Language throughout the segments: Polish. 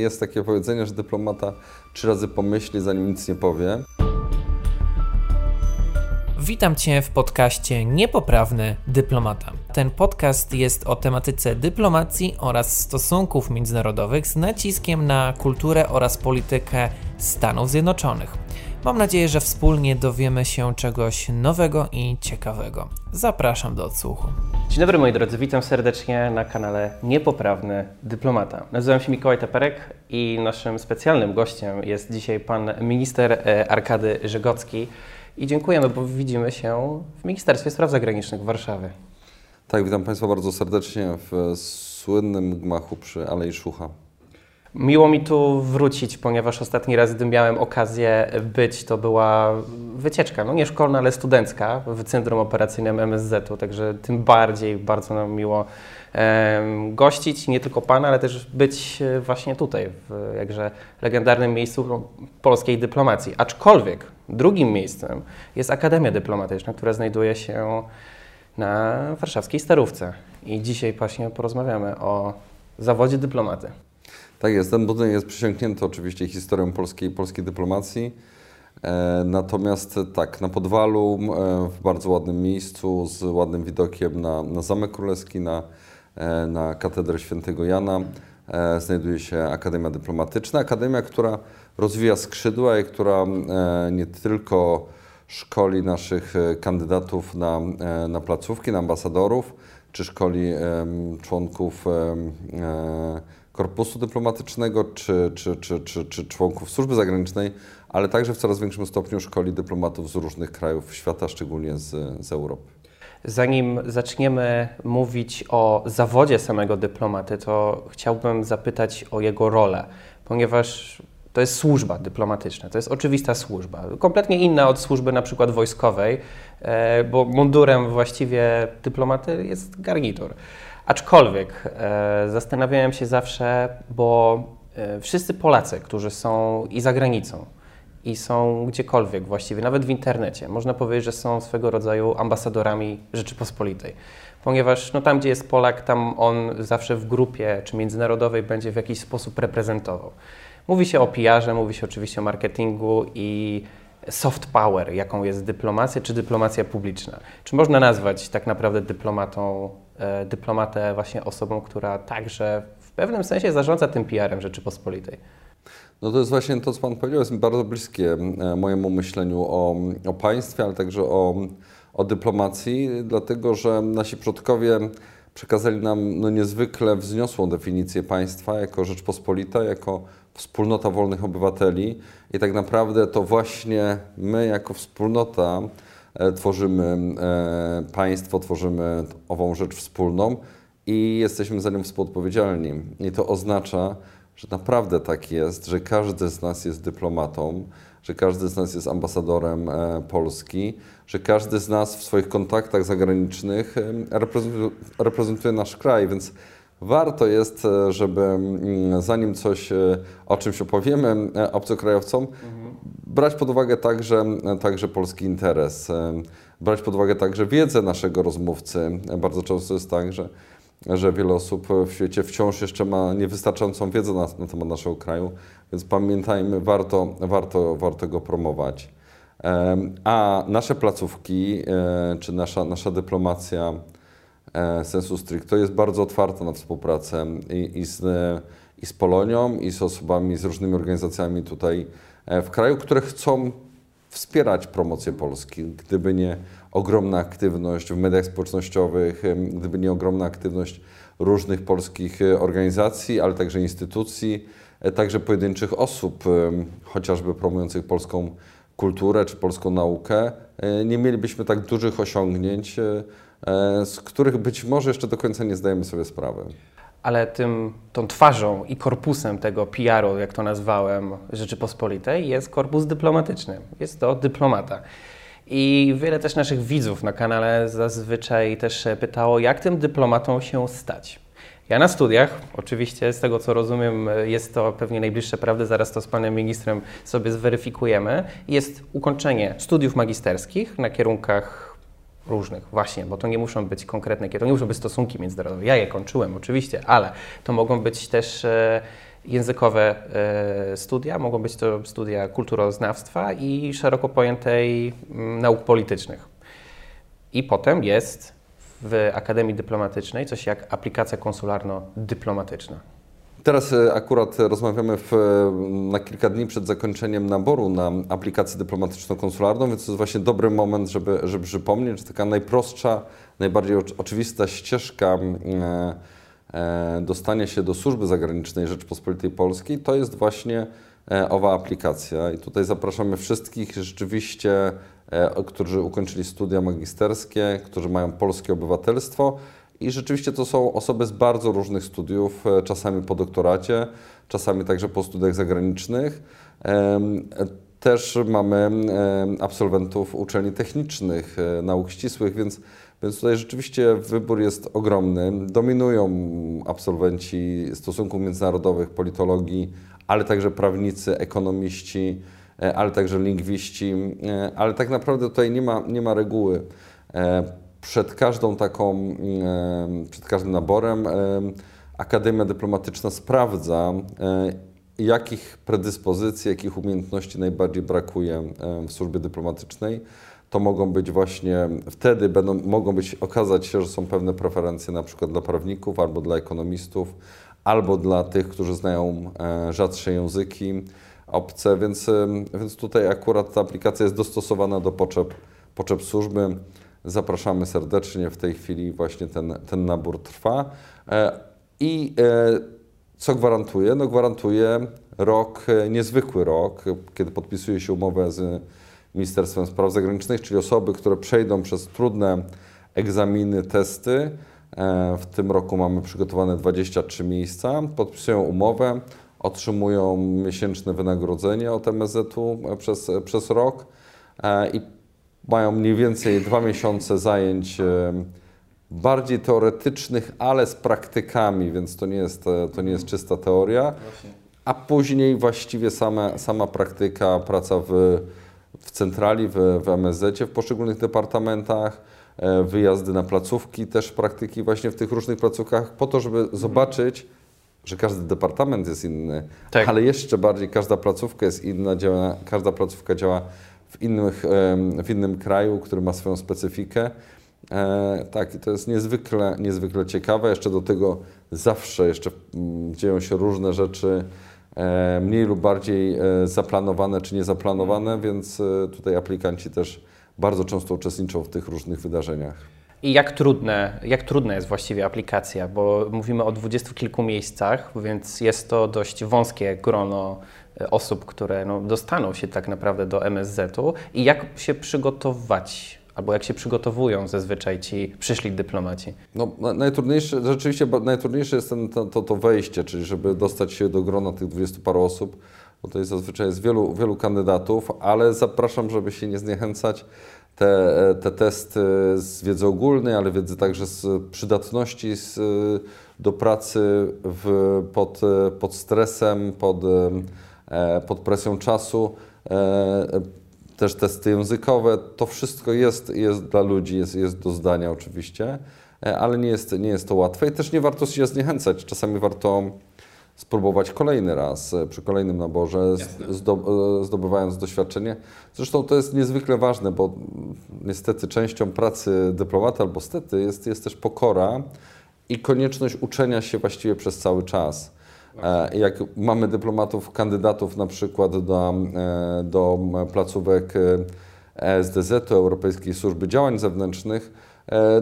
Jest takie powiedzenie, że dyplomata trzy razy pomyśli, zanim nic nie powie. Witam Cię w podcaście Niepoprawny Dyplomata. Ten podcast jest o tematyce dyplomacji oraz stosunków międzynarodowych z naciskiem na kulturę oraz politykę Stanów Zjednoczonych. Mam nadzieję, że wspólnie dowiemy się czegoś nowego i ciekawego. Zapraszam do odsłuchu. Dzień dobry moi drodzy, witam serdecznie na kanale Niepoprawny Dyplomata. Nazywam się Mikołaj Teperek i naszym specjalnym gościem jest dzisiaj pan minister e, Arkady Żegocki. I dziękujemy, bo widzimy się w Ministerstwie Spraw Zagranicznych w Warszawie. Tak, witam Państwa bardzo serdecznie w słynnym gmachu przy Alei Szucha. Miło mi tu wrócić, ponieważ ostatni raz, gdy miałem okazję być, to była wycieczka, no nie szkolna, ale studencka w Centrum Operacyjnym MSZ-u, także tym bardziej bardzo nam miło gościć nie tylko Pana, ale też być e, właśnie tutaj, w jakże legendarnym miejscu polskiej dyplomacji. Aczkolwiek drugim miejscem jest Akademia Dyplomatyczna, która znajduje się na warszawskiej Starówce. I dzisiaj właśnie porozmawiamy o zawodzie dyplomaty. Tak jest, ten budynek jest przysiągnięty oczywiście historią polskiej, polskiej dyplomacji. E, natomiast tak, na Podwalu, e, w bardzo ładnym miejscu, z ładnym widokiem na, na Zamek Królewski, na, e, na Katedrę Świętego Jana, znajduje się Akademia Dyplomatyczna. Akademia, która rozwija skrzydła i która nie tylko szkoli naszych kandydatów na, na placówki, na ambasadorów, czy szkoli członków korpusu dyplomatycznego czy, czy, czy, czy, czy członków służby zagranicznej, ale także w coraz większym stopniu szkoli dyplomatów z różnych krajów świata, szczególnie z, z Europy. Zanim zaczniemy mówić o zawodzie samego dyplomaty, to chciałbym zapytać o jego rolę, ponieważ to jest służba dyplomatyczna, to jest oczywista służba, kompletnie inna od służby na przykład wojskowej, e, bo mundurem właściwie dyplomaty jest garnitur. Aczkolwiek e, zastanawiałem się zawsze, bo e, wszyscy Polacy, którzy są i za granicą, i są gdziekolwiek właściwie, nawet w internecie, można powiedzieć, że są swego rodzaju ambasadorami Rzeczypospolitej. Ponieważ no, tam, gdzie jest Polak, tam on zawsze w grupie czy międzynarodowej będzie w jakiś sposób reprezentował. Mówi się o PR-ze, mówi się oczywiście o marketingu i soft power, jaką jest dyplomacja czy dyplomacja publiczna. Czy można nazwać tak naprawdę dyplomatą dyplomatę właśnie osobą, która także w pewnym sensie zarządza tym PR-em Rzeczypospolitej. No to jest właśnie to, co Pan powiedział, jest bardzo bliskie e, mojemu myśleniu o, o państwie, ale także o, o dyplomacji, dlatego że nasi przodkowie przekazali nam no, niezwykle wzniosłą definicję państwa jako Rzeczpospolita, jako wspólnota wolnych obywateli i tak naprawdę to właśnie my jako wspólnota E, tworzymy e, państwo, tworzymy ową rzecz wspólną i jesteśmy za nią współodpowiedzialni. I to oznacza, że naprawdę tak jest, że każdy z nas jest dyplomatą, że każdy z nas jest ambasadorem e, Polski, że każdy z nas w swoich kontaktach zagranicznych reprezentuje, reprezentuje nasz kraj, więc warto jest, żeby mm, zanim coś, o czymś opowiemy obcokrajowcom, mhm brać pod uwagę także, także polski interes, brać pod uwagę także wiedzę naszego rozmówcy. Bardzo często jest tak, że, że wiele osób w świecie wciąż jeszcze ma niewystarczającą wiedzę na, na temat naszego kraju, więc pamiętajmy, warto, warto, warto go promować. A nasze placówki, e, czy nasza, nasza dyplomacja e, sensu stricto jest bardzo otwarta na współpracę i, i, z, i z Polonią, i z osobami, z różnymi organizacjami tutaj E, w kraju, które chcą wspierać promocję Polski. Gdyby nie ogromna aktywność w mediach społecznościowych, gdyby nie ogromna aktywność różnych polskich e, organizacji, ale także instytucji, e, także pojedynczych osób, chociażby promujących polską kulturę czy polską naukę, nie mielibyśmy tak dużych osiągnięć, z których być może jeszcze do końca nie zdajemy sobie sprawy ale tym, tą twarzą i korpusem tego PR-u, jak to nazwałem, Rzeczypospolitej, jest korpus dyplomatyczny. Jest to dyplomata. I wiele też naszych widzów na kanale zazwyczaj też pytało, jak tym dyplomatą się stać. Ja na studiach, oczywiście z tego co rozumiem, jest to pewnie najbliższe prawdy, zaraz to z panem ministrem sobie zweryfikujemy, jest ukończenie studiów magisterskich na kierunkach różnych, właśnie, bo to nie muszą być konkretne, to nie muszą być stosunki międzynarodowe. Ja je kończyłem oczywiście, ale to mogą być też e, językowe e, studia, mogą być to studia kulturoznawstwa i szeroko pojętej mm, nauk politycznych. I potem jest w Akademii Dyplomatycznej coś jak aplikacja konsularno-dyplomatyczna. Teraz e, akurat rozmawiamy w, na kilka dni przed zakończeniem naboru na aplikację dyplomatyczno-konsularną, więc to jest właśnie dobry moment, żeby, żeby przypomnieć, że taka najprostsza, najbardziej oczywista ścieżka e, e, dostania się do służby zagranicznej Rzeczpospolitej Polskiej to jest właśnie owa aplikacja. I tutaj zapraszamy wszystkich rzeczywiście, którzy ukończyli studia magisterskie, którzy mają polskie obywatelstwo i rzeczywiście to są osoby z bardzo różnych studiów, e, czasami po doktoracie, czasami także po studiach zagranicznych. Też mamy absolwentów uczelni technicznych, e, nauk ścisłych, więc, więc tutaj rzeczywiście wybór jest ogromny. Dominują absolwenci stosunków międzynarodowych, politologii, ale także prawnicy, ekonomiści, e, ale także lingwiści, ale tak naprawdę tutaj nie ma, nie ma reguły przed każdą taką, mm, przed każdym naborem Akademia Dyplomatyczna sprawdza, e, jakich predyspozycji, jakich umiejętności najbardziej brakuje w służbie dyplomatycznej. To mogą być właśnie, wtedy będą, mogą być, okazać się, że są pewne preferencje na przykład dla prawników, albo dla ekonomistów, albo dla tych, którzy znają e, rzadsze języki obce, więc, więc tutaj akurat ta aplikacja jest dostosowana do potrzeb, potrzeb służby. Zapraszamy serdecznie. W tej chwili właśnie ten, ten nabór trwa. E, I e, co gwarantuje? No gwarantuje rok, e, niezwykły rok, kiedy podpisuje się umowę z Ministerstwem Spraw Zagranicznych, czyli osoby, które przejdą przez trudne egzaminy, testy. W tym roku mamy przygotowane 23 miejsca, podpisują umowę, otrzymują miesięczne wynagrodzenie od MSZ-u przez, przez rok i mają mniej więcej dwa miesiące zajęć e, bardziej teoretycznych, ale z praktykami, więc to nie jest, e, to nie jest czysta teoria. A później właściwie sama, sama praktyka, praca w, w centrali, w, w MSZ, w poszczególnych departamentach, e, wyjazdy na placówki, też praktyki właśnie w tych różnych placówkach, po to, żeby zobaczyć, że każdy departament jest inny, tak. ale jeszcze bardziej każda placówka jest inna, działa, każda placówka działa w, innych, w innym kraju, który ma swoją specyfikę. E, tak, i to jest niezwykle, niezwykle ciekawe. Jeszcze do tego zawsze jeszcze mm, dzieją się różne rzeczy, e, mniej lub bardziej e, zaplanowane czy niezaplanowane, więc tutaj aplikanci też bardzo często uczestniczą w tych różnych wydarzeniach. I jak trudne, jak trudna jest właściwie aplikacja, bo mówimy o dwudziestu kilku miejscach, więc jest to dość wąskie grono osób, które no, dostaną się tak naprawdę do MSZ-u i jak się przygotować albo jak się przygotowują zazwyczaj ci przyszli dyplomaci? No, najtrudniejsze, rzeczywiście najtrudniejsze jest ten, to, to wejście, czyli żeby dostać się do grona tych dwudziestu paru osób, bo to jest zazwyczaj jest wielu, wielu kandydatów, ale zapraszam, żeby się nie zniechęcać. Te, te testy z wiedzy ogólnej, ale wiedzy także z przydatności z, do pracy w, pod, pod stresem, pod pod presją czasu, e, też testy językowe. To wszystko jest, jest dla ludzi, jest, jest do zdania oczywiście, e, ale nie jest, nie jest to łatwe i też nie warto się zniechęcać. Czasami warto spróbować kolejny raz przy kolejnym naborze, zdobywając doświadczenie. Zresztą to jest niezwykle ważne, bo niestety częścią pracy dyplomata albo stety jest, jest też pokora i konieczność uczenia się właściwie przez cały czas. E, jak mamy dyplomatów, kandydatów na przykład do, e, do placówek ESDZ, e Europejskiej Służby Działań Zewnętrznych,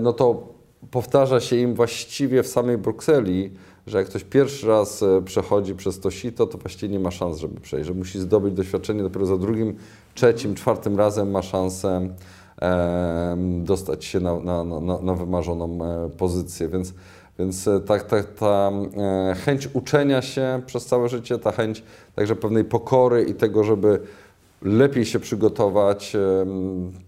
no to powtarza się im właściwie w samej Brukseli, że jak ktoś pierwszy raz przechodzi przez to sito, to właściwie nie ma szans, żeby przejść, że musi zdobyć doświadczenie dopiero za drugim, trzecim, czwartym razem ma szansę dostać się na, na, na, na wymarzoną pozycję. Więc więc e, ta, ta, ta e, chęć uczenia się przez całe życie, ta chęć także pewnej pokory i tego, żeby lepiej się przygotować,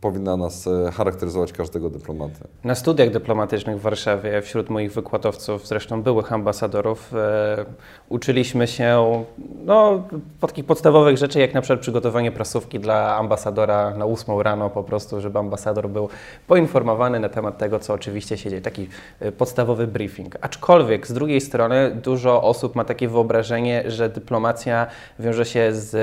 powinna nas e, charakteryzować każdego dyplomatę. Na studiach dyplomatycznych w Warszawie wśród moich wykładowców, zresztą byłych ambasadorów, e, uczyliśmy się no, takich podstawowych rzeczy, jak na przykład przygotowanie prasówki dla ambasadora na 8 rano po prostu, żeby ambasador był poinformowany na temat tego, co oczywiście się dzieje. Taki e, podstawowy briefing. Aczkolwiek z drugiej strony dużo osób ma takie wyobrażenie, że dyplomacja wiąże się z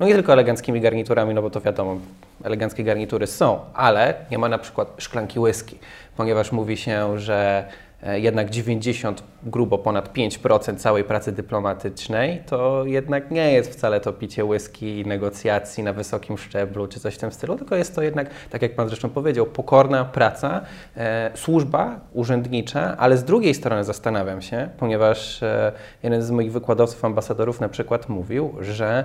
no nie tylko eleganckimi garniturami, no bo to wiadomo, eleganckie garnitury są, ale nie ma na przykład szklanki whisky, ponieważ mówi się, że e, jednak 90, grubo ponad 5% całej pracy dyplomatycznej to jednak nie jest wcale to picie whisky i negocjacji na wysokim szczeblu czy coś w tym stylu, tylko jest to jednak, tak jak Pan zresztą powiedział, pokorna praca, e, służba urzędnicza, ale z drugiej strony zastanawiam się, ponieważ e, jeden z moich wykładowców, ambasadorów na przykład mówił, że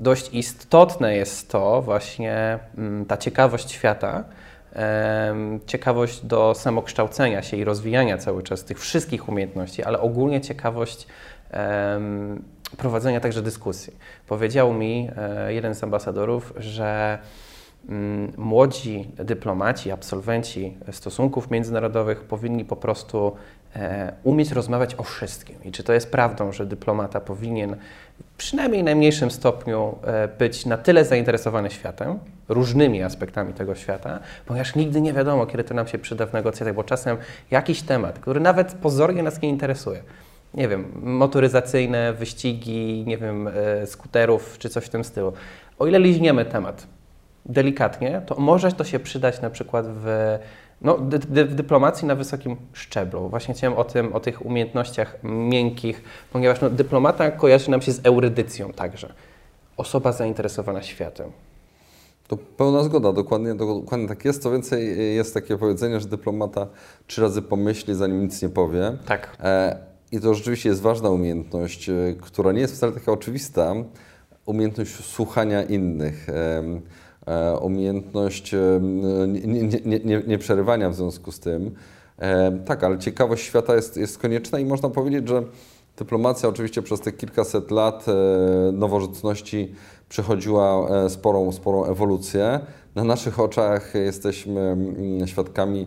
dość istotne jest to właśnie mm, ta ciekawość świata, ciekawość do samokształcenia się i rozwijania cały czas tych wszystkich umiejętności, ale ogólnie ciekawość prowadzenia także dyskusji. Powiedział mi e, jeden z ambasadorów, że mm, młodzi dyplomaci, absolwenci stosunków międzynarodowych powinni po prostu e, umieć rozmawiać o wszystkim. I czy to jest prawdą, że dyplomata powinien przynajmniej w najmniejszym stopniu e, być na tyle zainteresowany światem, różnymi aspektami tego świata, ponieważ nigdy nie wiadomo, kiedy to nam się przyda w negocjacjach, bo czasem jakiś temat, który nawet pozornie nas nie interesuje, nie wiem, motoryzacyjne wyścigi, nie wiem, e, skuterów czy coś w tym stylu. O ile liźniemy temat delikatnie, to może to się przydać na przykład w no, dy, dy, w dyplomacji na wysokim szczeblu. Właśnie chciałem o tym, o tych umiejętnościach miękkich, ponieważ no, dyplomata kojarzy nam się z eurydycją także. Osoba zainteresowana światem. To pełna zgoda, dokładnie, dokładnie tak jest. Co więcej, jest takie powiedzenie, że dyplomata trzy razy pomyśli, zanim nic nie powie. Tak. E, I to rzeczywiście jest ważna umiejętność, e, która nie jest wcale taka oczywista. Umiejętność słuchania innych. E, umiejętność e, nie, nie, nie, nie w związku z tym. E, tak, ale ciekawość świata jest, jest konieczna i można powiedzieć, że dyplomacja oczywiście przez te kilkaset lat nowożytności przechodziła sporą, sporą ewolucję. Na naszych oczach jesteśmy mm, świadkami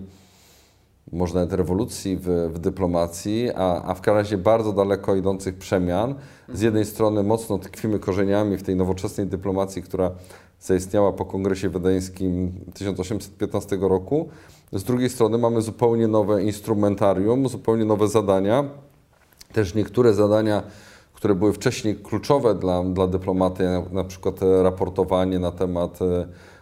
może nawet rewolucji w, w dyplomacji, a, a w każdym razie bardzo daleko idących przemian. Z jednej strony mocno tkwimy korzeniami w tej nowoczesnej dyplomacji, która zaistniała po Kongresie Wiedeńskim 1815 roku. Z drugiej strony mamy zupełnie nowe instrumentarium, zupełnie nowe zadania. Też niektóre zadania, które były wcześniej kluczowe dla, dla dyplomaty, na przykład raportowanie na temat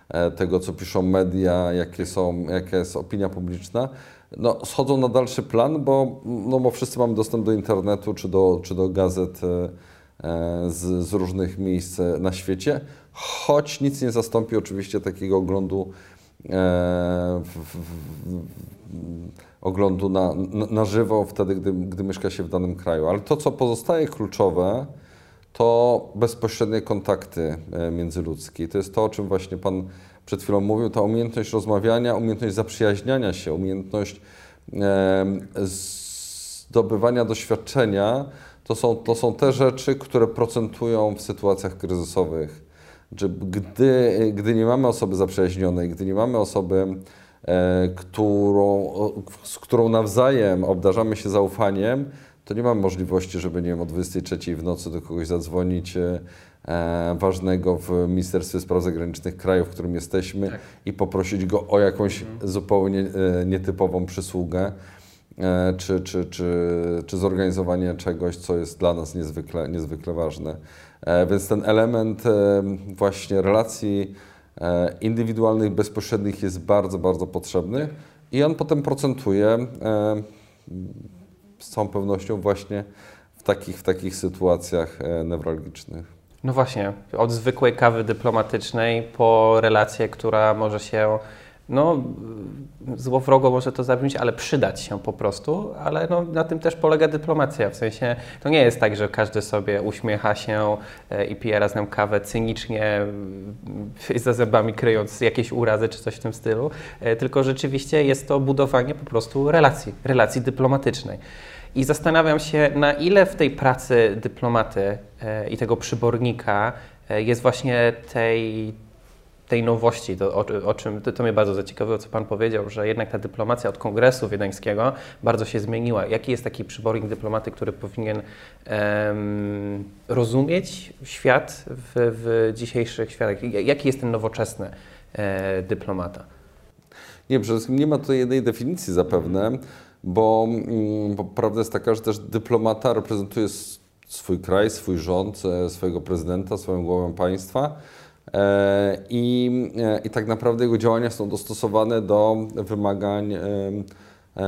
e, tego, co piszą media, jakie są, jaka jest opinia publiczna, no, schodzą na dalszy plan, bo, no, bo wszyscy mamy dostęp do internetu czy do, czy do gazet e, z, z różnych miejsc na świecie choć nic nie zastąpi oczywiście takiego oglądu, e, w, w, oglądu na, na, na, żywo wtedy, gdy, gdy mieszka się w danym kraju. Ale to, co pozostaje kluczowe, to bezpośrednie kontakty e, międzyludzkie. To jest to, o czym właśnie Pan przed chwilą mówił, ta umiejętność rozmawiania, umiejętność zaprzyjaźniania się, umiejętność e, zdobywania doświadczenia, to są, to są te rzeczy, które procentują w sytuacjach kryzysowych gdy, gdy nie mamy osoby zaprzyjaźnionej, gdy nie mamy osoby, e, którą, z którą nawzajem obdarzamy się zaufaniem, to nie mamy możliwości, żeby nie wiem, o 23 w nocy do kogoś zadzwonić e, ważnego w Ministerstwie Spraw Zagranicznych kraju, w którym jesteśmy tak. i poprosić go o jakąś mhm. zupełnie e, nietypową przysługę. E, czy, czy, czy, czy zorganizowanie czegoś, co jest dla nas niezwykle, niezwykle ważne. E, więc ten element e, właśnie relacji indywidualnych, bezpośrednich jest bardzo, bardzo potrzebny i on potem procentuje z całą pewnością właśnie w takich, w takich sytuacjach newralgicznych. No właśnie, od zwykłej kawy dyplomatycznej po relację, która może się no, złowrogo może to zabrzmieć, ale przydać się po prostu, ale no, na tym też polega dyplomacja, w sensie to nie jest tak, że każdy sobie uśmiecha się e, i pije razem kawę cynicznie, za zębami kryjąc jakieś urazy czy coś w tym stylu, e, tylko rzeczywiście jest to budowanie po prostu relacji, relacji dyplomatycznej. I zastanawiam się, na ile w tej pracy dyplomaty e, i tego przybornika jest właśnie tej, tej nowości, to, o, o czym to, to mnie bardzo zaciekawiło, co Pan powiedział, że jednak ta dyplomacja od Kongresu Wiedeńskiego bardzo się zmieniła. Jaki jest taki przybornik dyplomaty, który powinien em, rozumieć świat w, w dzisiejszych światach? Jaki jest ten nowoczesny e, dyplomata? Nie, przede wszystkim nie ma tutaj jednej definicji zapewne, bo, mm, bo prawda jest taka, że też dyplomata reprezentuje swój kraj, swój rząd, e, swojego prezydenta, swoją głowę państwa. E, I, e, I tak naprawdę jego działania są dostosowane do wymagań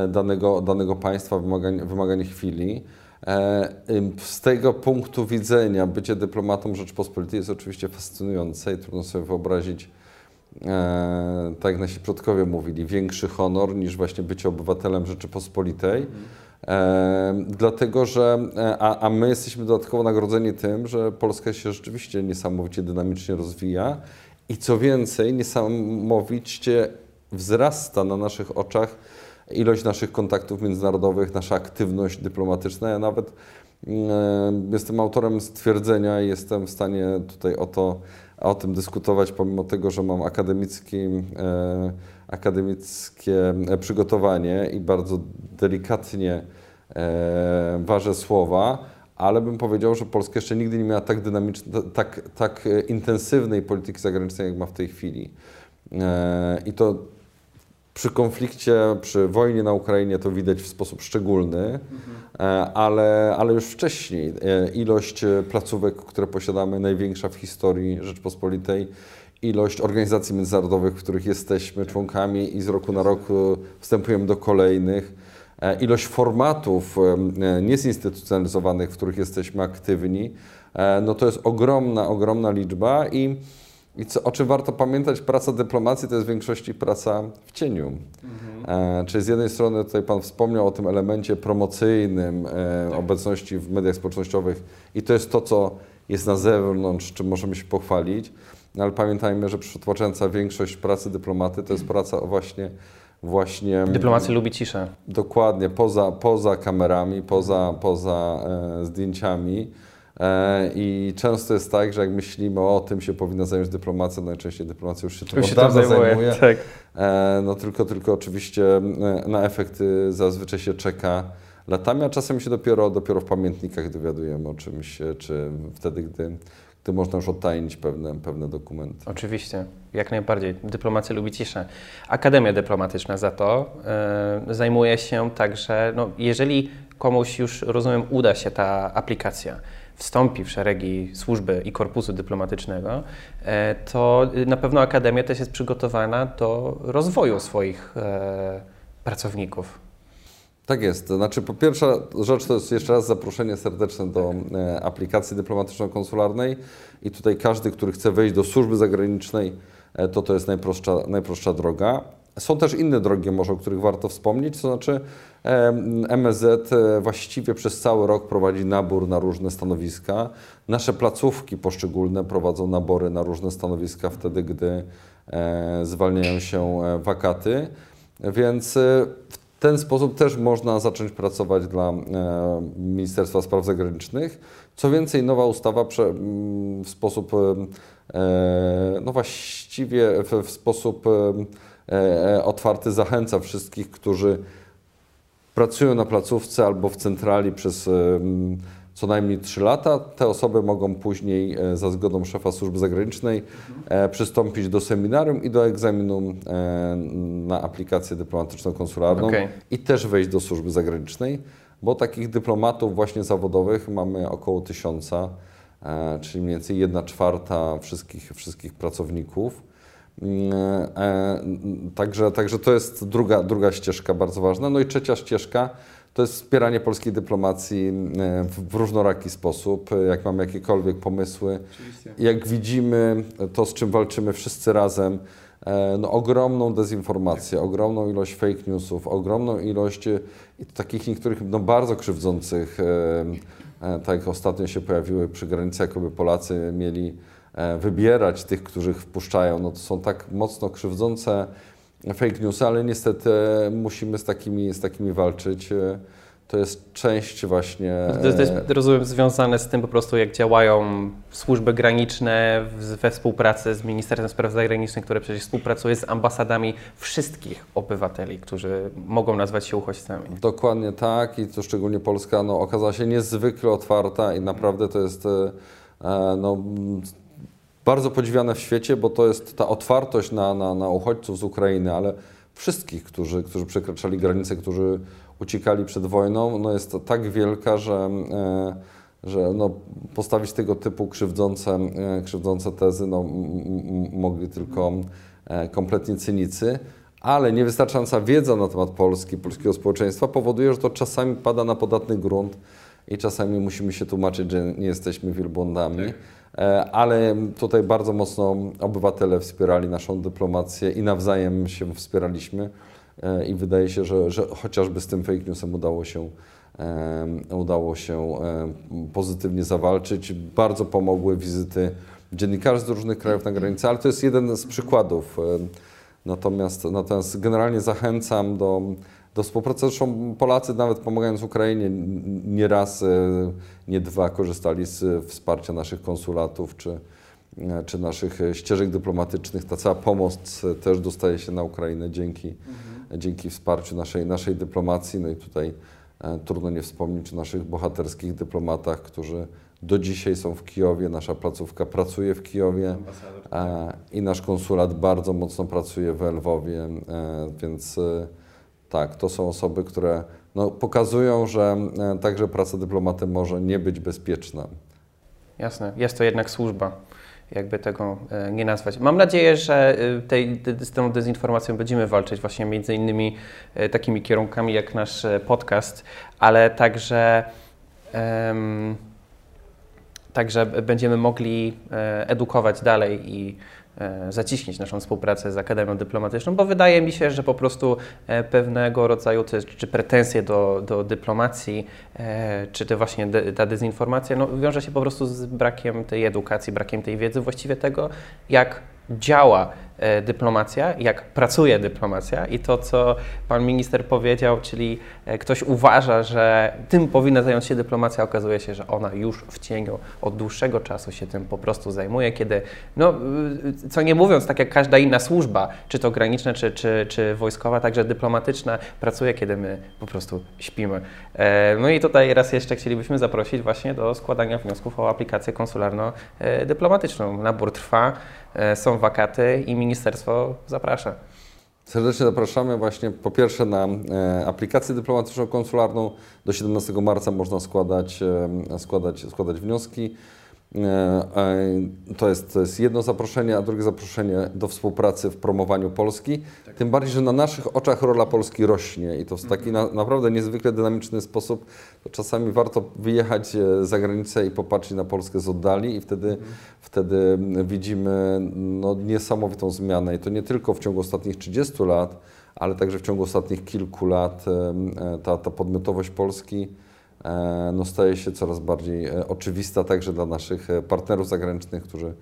danego, danego państwa, wymagań, wymagań chwili. Z tego punktu widzenia bycie dyplomatą Rzeczpospolitej jest oczywiście fascynujące i trudno sobie wyobrazić, e, tak jak nasi przodkowie mówili, większy honor niż właśnie bycie obywatelem Rzeczypospolitej. E, dlatego, że e, a, a my jesteśmy dodatkowo nagrodzeni tym, że Polska się rzeczywiście niesamowicie dynamicznie rozwija i co więcej, niesamowicie wzrasta na naszych oczach ilość naszych kontaktów międzynarodowych, nasza aktywność dyplomatyczna. Ja nawet e, jestem autorem stwierdzenia i jestem w stanie tutaj o to o tym dyskutować, pomimo tego, że mam akademicki, e, akademickie przygotowanie i bardzo delikatnie e, ważę słowa, ale bym powiedział, że Polska jeszcze nigdy nie miała tak dynamicznej, tak, tak intensywnej polityki zagranicznej, jak ma w tej chwili. E, I to przy konflikcie, przy wojnie na Ukrainie to widać w sposób szczególny, mhm. ale, ale już wcześniej e, ilość e, placówek, które posiadamy, największa w historii Rzeczpospolitej, ilość organizacji międzynarodowych, w których jesteśmy członkami i z roku na rok wstępujemy do kolejnych, ilość formatów niezinstytucjonalizowanych, w których jesteśmy aktywni, no to jest ogromna, ogromna liczba i i co, o czym warto pamiętać, praca dyplomacji to jest w większości praca w cieniu. Mhm. E, czyli z jednej strony tutaj Pan wspomniał o tym elemencie promocyjnym e, tak. obecności w mediach społecznościowych i to jest to, co jest na zewnątrz, czym możemy się pochwalić, ale pamiętajmy, że przytłaczająca większość pracy dyplomaty to jest praca właśnie właśnie... Dyplomacja lubi ciszę. Dokładnie, poza, poza kamerami, poza, poza e, zdjęciami. E, I często jest tak, że jak myślimy o tym, się powinna zająć dyplomacja, najczęściej dyplomacja już się tym od dawna zajmuje. Tak. E, no tylko, tylko oczywiście e, na efekty zazwyczaj się czeka latami, a czasem się dopiero, dopiero w pamiętnikach dowiadujemy o czymś, czy wtedy, gdy, gdy można już odtajnić pewne, pewne dokumenty. Oczywiście, jak najbardziej. Dyplomacja lubi ciszę. Akademia Dyplomatyczna za to yy, zajmuje się także, no, jeżeli komuś już, rozumiem, uda się ta aplikacja, wstąpi w szeregi służby i korpusu dyplomatycznego, e, to na pewno Akademia też jest przygotowana do rozwoju swoich e, pracowników. Tak jest. Znaczy, po pierwsza rzecz to jest jeszcze raz zaproszenie serdeczne do e, aplikacji dyplomatyczno-konsularnej i tutaj każdy, który chce wejść do służby zagranicznej, to to jest najprostsza, najprostsza droga. Są też inne drogi może, o których warto wspomnieć, to znaczy MSZ e, właściwie przez cały rok prowadzi nabór na różne stanowiska. Nasze placówki poszczególne prowadzą nabory na różne stanowiska wtedy, gdy e, zwalniają się e, wakaty, więc w ten sposób też można zacząć pracować dla Ministerstwa Spraw Zagranicznych. Co więcej, nowa ustawa w sposób, no właściwie w sposób otwarty zachęca wszystkich, którzy pracują na placówce albo w centrali przez co najmniej 3 lata. Te osoby mogą później e, za zgodą szefa służby zagranicznej mhm. przystąpić do seminarium i do egzaminu e, na aplikację dyplomatyczno-konsularną okay. i też wejść do służby zagranicznej, bo takich dyplomatów właśnie zawodowych mamy około tysiąca, czyli mniej więcej 1 czwarta wszystkich, wszystkich pracowników. Mm, e, także, także to jest druga, druga ścieżka bardzo ważna. No i trzecia ścieżka to jest wspieranie polskiej dyplomacji e, w różnoraki sposób. Jak mamy jakiekolwiek pomysły, Oczywiście. jak widzimy to, z czym walczymy wszyscy razem, e, no, ogromną dezinformację, ogromną ilość fake newsów, ogromną ilość takich niektórych no, bardzo krzywdzących, tak jak ostatnio się pojawiły przy granicy, jakoby Polacy mieli E, wybierać tych, których wpuszczają. No to są tak mocno krzywdzące fake newsy, ale niestety musimy z takimi, z takimi walczyć. E, to jest część właśnie. To jest, to jest, rozumiem, związane z tym po prostu, jak działają służby graniczne we współpracy z Ministerstwem Spraw Zagranicznych, które przecież współpracuje z ambasadami wszystkich obywateli, którzy mogą nazwać się uchodźcami. Dokładnie tak i to szczególnie Polska no, okazała się niezwykle otwarta i naprawdę to jest e, no, bardzo podziwiane w świecie, bo to jest ta otwartość na, na, na uchodźców z Ukrainy, ale wszystkich, którzy, którzy przekraczali granice, którzy uciekali przed wojną, no jest tak wielka, że, e, że no postawić tego typu krzywdzące, e, krzywdzące tezy no, mogli tylko e, kompletnie cynicy. Ale niewystarczająca wiedza na temat Polski, polskiego społeczeństwa powoduje, że to czasami pada na podatny grunt i czasami musimy się tłumaczyć, że nie jesteśmy wielbłądami. Tak. Ale tutaj bardzo mocno obywatele wspierali naszą dyplomację i nawzajem się wspieraliśmy. E, i wydaje się, że, że chociażby z tym fake newsem udało się, udało się pozytywnie zawalczyć. Bardzo pomogły wizyty dziennikarzy z różnych krajów na granicy, ale to jest jeden z przykładów. Natomiast, natomiast generalnie zachęcam do, do współpracy. Zresztą Polacy nawet pomagając Ukrainie nie raz, e, nie dwa korzystali z wsparcia naszych konsulatów czy, e, czy naszych ścieżek dyplomatycznych. Ta cała pomoc też dostaje się na Ukrainę dzięki, mhm dzięki wsparciu naszej, naszej dyplomacji. No i tutaj e, trudno nie wspomnieć o naszych bohaterskich dyplomatach, którzy do dzisiaj są w Kijowie. Nasza placówka pracuje w Kijowie e, i nasz konsulat bardzo mocno pracuje w Lwowie, e, więc tak, to są osoby, które no, pokazują, że także praca dyplomaty może nie być bezpieczna. Jasne, jest to jednak służba jakby tego e, nie nazwać. Mam nadzieję, że e, tej, z tą dezinformacją będziemy walczyć właśnie między innymi e, takimi kierunkami jak nasz podcast, ale także um, także będziemy mogli edukować dalej i E, zaciśnić naszą współpracę z Akademią Dyplomatyczną, bo wydaje mi się, że po prostu e, pewnego rodzaju te, czy pretensje do, do dyplomacji, e, czy to właśnie ta dezinformacja, no, wiąże się po prostu z brakiem tej edukacji, brakiem tej wiedzy, właściwie tego, jak działa E, dyplomacja, jak pracuje dyplomacja i to, co pan minister powiedział, czyli e, ktoś uważa, że tym powinna zająć się dyplomacja, okazuje się, że ona już w cieniu od dłuższego czasu się tym po prostu zajmuje, kiedy, no, y, co nie mówiąc, tak jak każda inna służba, czy to graniczna, czy, czy, czy wojskowa, także dyplomatyczna, pracuje, kiedy my po prostu śpimy. E, no i tutaj raz jeszcze chcielibyśmy zaprosić właśnie do składania wniosków o aplikację konsularno-dyplomatyczną. Nabór trwa, są wakaty i ministerstwo zaprasza. Serdecznie zapraszamy właśnie po pierwsze na e, aplikację dyplomatyczną konsularną. Do 17 marca można składać, e, składać, składać wnioski. E, to jest, to jest jedno zaproszenie, a drugie zaproszenie do współpracy w promowaniu Polski. Tak. Tym bardziej, że na naszych oczach rola Polski rośnie i to w taki na, naprawdę niezwykle dynamiczny sposób. To czasami warto wyjechać e, za granicę i popatrzeć na Polskę z oddali i wtedy, mhm. wtedy widzimy no, niesamowitą zmianę. I to nie tylko w ciągu ostatnich 30 lat, ale także w ciągu ostatnich kilku lat e, ta, ta podmiotowość Polski no staje się coraz bardziej e, oczywista także dla naszych e, partnerów zagranicznych, którzy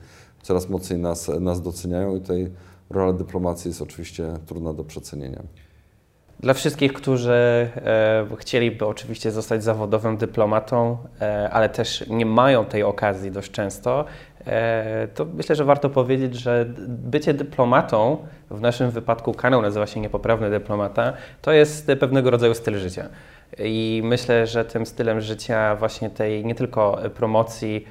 coraz mocniej nas, nas doceniają i tutaj rola dyplomacji jest oczywiście trudna do przecenienia. Dla wszystkich, którzy e, chcieliby oczywiście zostać zawodowym dyplomatą, e, ale też nie mają tej okazji dość często, e, to myślę, że warto powiedzieć, że bycie dyplomatą, w naszym wypadku kanał nazywa się Niepoprawny Dyplomata, to jest pewnego rodzaju styl życia. I myślę, że tym stylem życia właśnie tej nie tylko promocji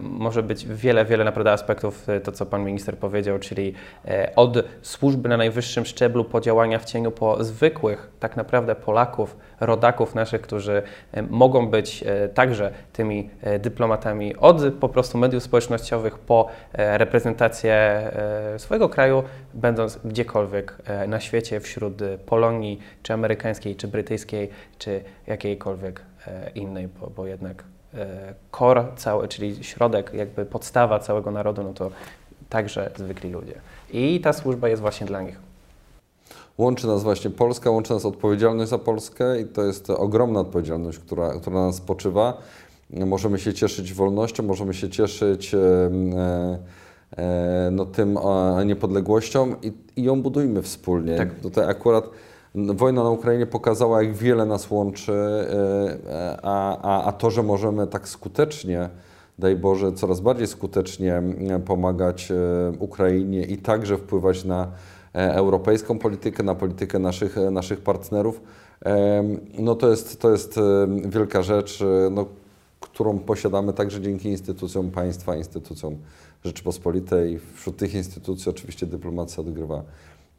może być wiele, wiele naprawdę aspektów, e, to co Pan Minister powiedział, czyli e, od służby na najwyższym szczeblu po działania w cieniu, po zwykłych tak naprawdę Polaków, rodaków naszych, którzy mogą być e, także tymi dyplomatami, od po prostu mediów społecznościowych po reprezentację swojego kraju, będąc gdziekolwiek na świecie, wśród Polonii, czy amerykańskiej, czy brytyjskiej, czy jakiejkolwiek innej, bo, bo jednak core, cały, czyli środek, jakby podstawa całego narodu, no to także zwykli ludzie. I ta służba jest właśnie dla nich. Łączy nas właśnie Polska, łączy nas odpowiedzialność za Polskę i to jest ogromna odpowiedzialność, która, która na nas spoczywa. Możemy się cieszyć wolnością, możemy się cieszyć e, e, no, tym e, niepodległością i, i ją budujmy wspólnie. Tak. Tutaj akurat Wojna na Ukrainie pokazała, jak wiele nas łączy, a, a, a to, że możemy tak skutecznie, daj Boże, coraz bardziej skutecznie pomagać Ukrainie i także wpływać na europejską politykę, na politykę naszych, naszych partnerów, no to jest, to jest wielka rzecz, no, którą posiadamy także dzięki instytucjom państwa, instytucjom Rzeczypospolitej. Wśród tych instytucji oczywiście dyplomacja odgrywa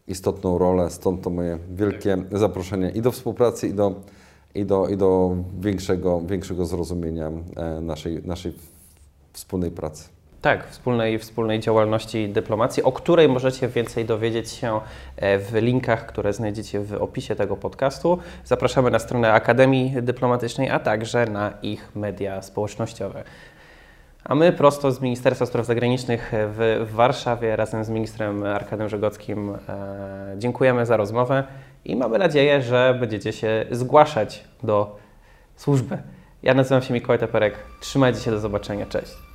istotną rolę, stąd to moje wielkie zaproszenie i do współpracy, i do, i do, i do większego, większego zrozumienia e, naszej, naszej wspólnej pracy. Tak, wspólnej, wspólnej działalności dyplomacji, o której możecie więcej dowiedzieć się e, w linkach, które znajdziecie w opisie tego podcastu. Zapraszamy na stronę Akademii Dyplomatycznej, a także na ich media społecznościowe. A my prosto z Ministerstwa Spraw Zagranicznych w, Warszawie razem z ministrem Arkadem Żegockim e, dziękujemy za rozmowę i mamy nadzieję, że będziecie się zgłaszać do służby. Ja nazywam się Mikołaj Teperek. Trzymajcie się, do zobaczenia. Cześć.